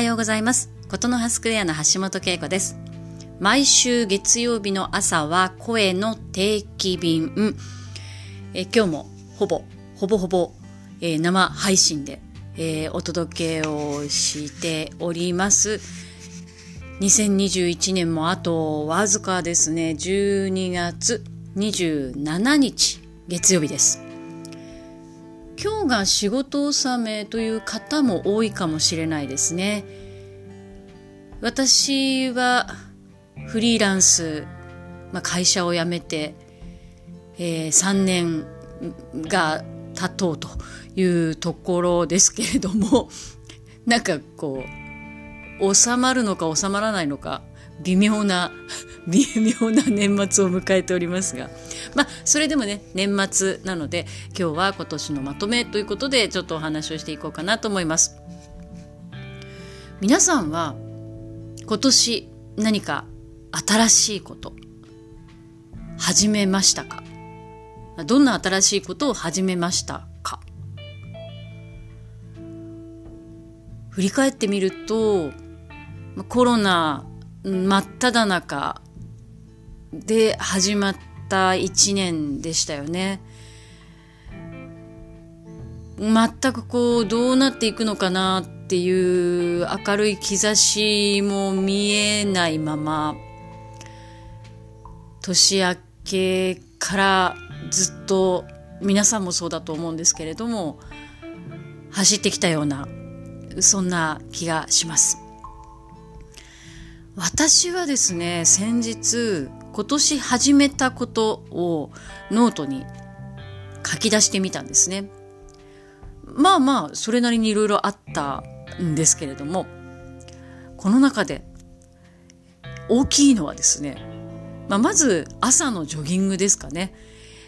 はようございます。ことの葉スクエアの橋本恵子です。毎週月曜日の朝は声の定期便。え今日もほぼ、ほぼほぼ、えー、生配信で、えー、お届けをしております。2021年もあとわずかですね、12月27日月曜日です。今日が仕事納めという方も多いかもしれないですね。私はフリーランス、まあ、会社を辞めて、えー、3年が経とうというところですけれども なんかこう収まるのか収まらないのか微妙な 微妙な年末を迎えておりますがまあそれでもね年末なので今日は今年のまとめということでちょっとお話をしていこうかなと思います。皆さんは今年何か新しいこと始めましたか？どんな新しいことを始めましたか？振り返ってみるとコロナ真っ只中で始まった一年でしたよね。全くこうどうなっていくのかなっていう明るい兆しも見えないまま年明けからずっと皆さんもそうだと思うんですけれども走ってきたようなそんな気がします。私はですね先日今年始めたことをノートに書き出してみたんですね。まあまあそれなりにいろいろあったんですけれどもこの中で大きいのはですね、まあ、まず朝のジョギングですかね、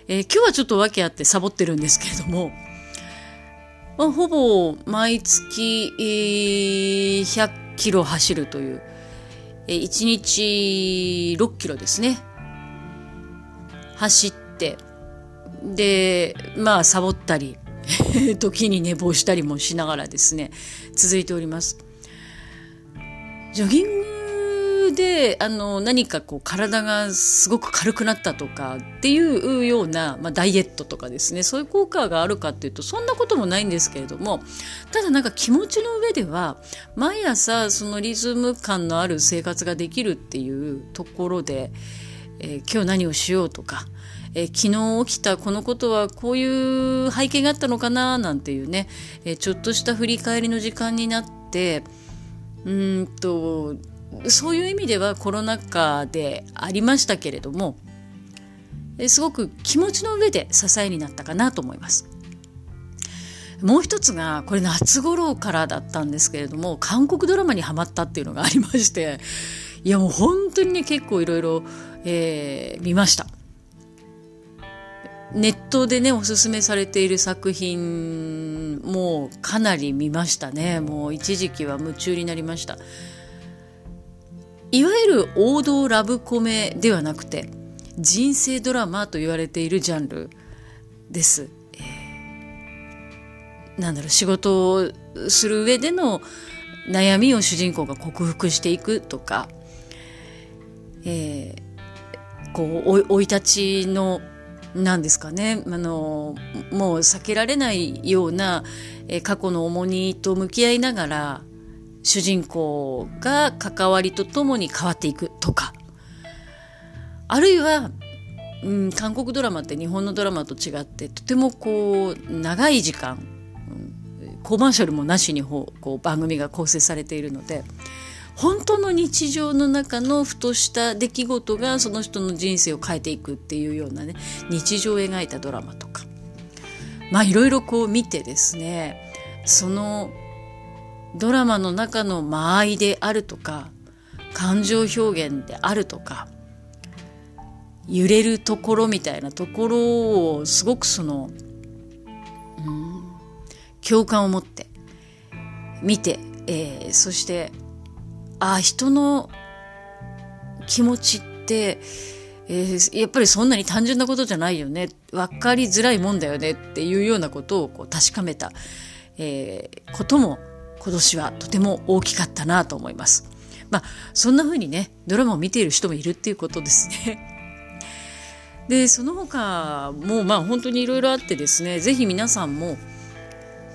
えー、今日はちょっと訳あってサボってるんですけれども、まあ、ほぼ毎月、えー、100キロ走るという1日6キロですね。走って。でまあサボったり 時に寝坊したりもしながらですね続いております。ジョギングであの何かこう体がすごく軽くなったとかっていうような、まあ、ダイエットとかですね。そういう効果があるかっていうとそんなこともないんですけれどもただなんか気持ちの上では毎朝そのリズム感のある生活ができるっていうところで、えー、今日何をしようとかえ、昨日起きたこのことはこういう背景があったのかななんていうね、え、ちょっとした振り返りの時間になってうんとそういう意味ではコロナ禍でありましたけれどもすごく気持ちの上で支えになったかなと思います。もう一つがこれ夏頃からだったんですけれども韓国ドラマにはまったっていうのがありましていやもう本当にね結構いろいろ見ました。ネットでねおすすめされている作品もかなり見ましたねもう一時期は夢中になりました。いわゆる王道ラブコメではなくて人生ドラマと言われているジャンルです。なんだろう仕事をする上での悩みを主人公が克服していくとか、えー、こう生い立ちの何ですかねあのもう避けられないような、え過去の重荷と向き合いながら主人公が関わりとともに変わっていくとか。あるいは、うん、韓国ドラマって日本のドラマと違ってとてもこう長い時間、うん、コマーシャルもなしにこう番組が構成されているので本当の日常の中のふとした出来事がその人の人生を変えていくっていうようなね日常を描いたドラマとか。まあいろいろこう見てですねそのドラマの中の間合いであるとか感情表現であるとか揺れるところみたいなところをすごくその、うん、共感を持って見て、えー、そしてああ人の気持ちって、えー、やっぱりそんなに単純なことじゃないよね分かりづらいもんだよねっていうようなことをこう確かめた、えー、ことも今年はとても大きかったなと思います。まあそんな風にねドラマを見ている人もいるっていうことですね。でその他もまあ本当にいろいろあってですね是非皆さんも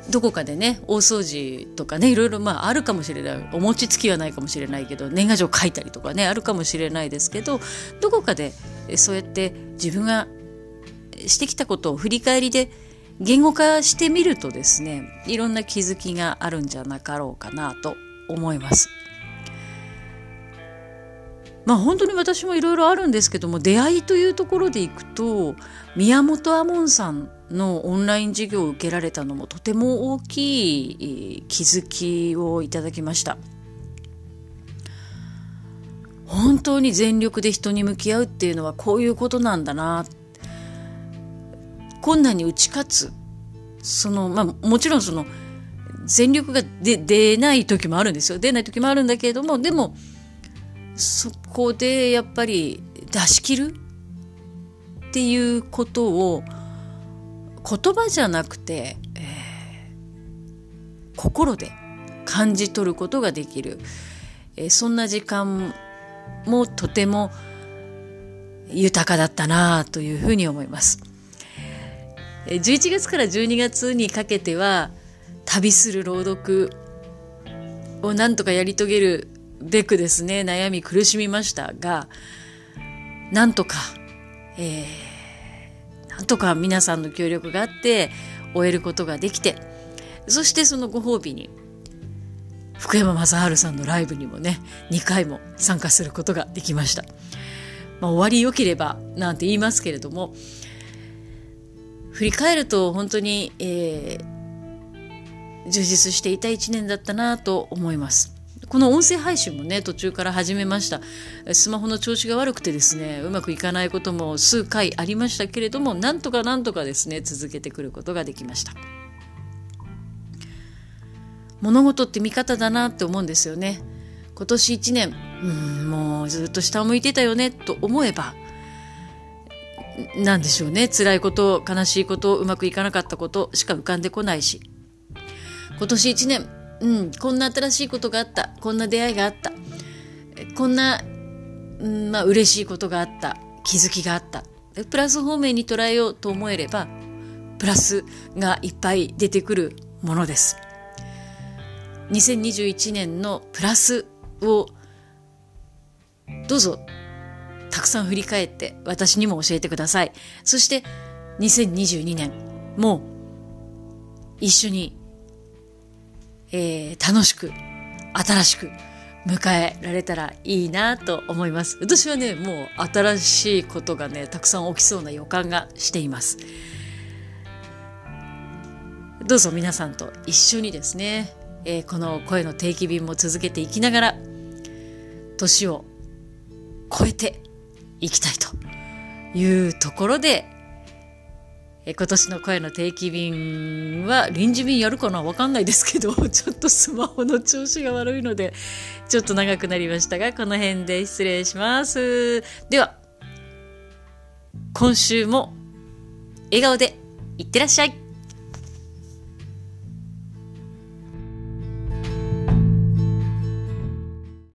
どこかでね大掃除とかねいろいろまああるかもしれないお餅つきはないかもしれないけど年賀状書いたりとかねあるかもしれないですけどどこかでそうやって自分がしてきたことを振り返りで言語化してみるとですねいろんな気づきがあるんじゃなかろうかなと思います。まあ本当に私もいろいろあるんですけども出会いというところでいくと宮本亞門さんのオンライン授業を受けられたのもとても大きい気づきをいただきました本当に全力で人に向き合うっていうのはこういうことなんだな困難に打ち勝つ。そのまあもちろんその全力が出ない時もあるんですよ。出ない時もあるんだけれどもでもそこでやっぱり出し切るっていうことを言葉じゃなくて、えー、心で感じ取ることができる、えー、そんな時間もとても豊かだったなというふうに思います。11月から12月にかけては旅する朗読をなんとかやり遂げるべくですね悩み苦しみましたがなんとか、えー、なんとか皆さんの協力があって終えることができてそしてそのご褒美に福山雅治さんのライブにもね2回も参加することができました、まあ、終わりよければなんて言いますけれども振り返ると本当に、えー、充実していた1年だったなと思います。この音声配信もね途中から始めました。スマホの調子が悪くてですねうまくいかないことも数回ありましたけれどもなんとかなんとかですね続けてくることができました。物事って見方だなって思うんですよね。今年1年うんもうずっと下を向いてたよねと思えば何でしょうね。辛いこと悲しいことうまくいかなかったことしか浮かんでこないし。今年1年うん、こんな新しいことがあった。こんな出会いがあった。こんな、うんまあ嬉しいことがあった。気づきがあった。プラス方面に捉えようと思えればプラスがいっぱい出てくるものです。2021年のプラスをどうぞたくさん振り返って私にも教えてくださいそして2022年も一緒にえー、楽しく、新しく迎えられたらいいなと思います。私はね、もう新しいことがね、たくさん起きそうな予感がしています。どうぞ皆さんと一緒にですね、えー、この声の定期便も続けていきながら、年を超えていきたいというところで、え今年の声の定期便は臨時便やるかなわかんないですけど ちょっとスマホの調子が悪いのでちょっと長くなりましたがこの辺で失礼します。では今週も笑顔でいってらっしゃい。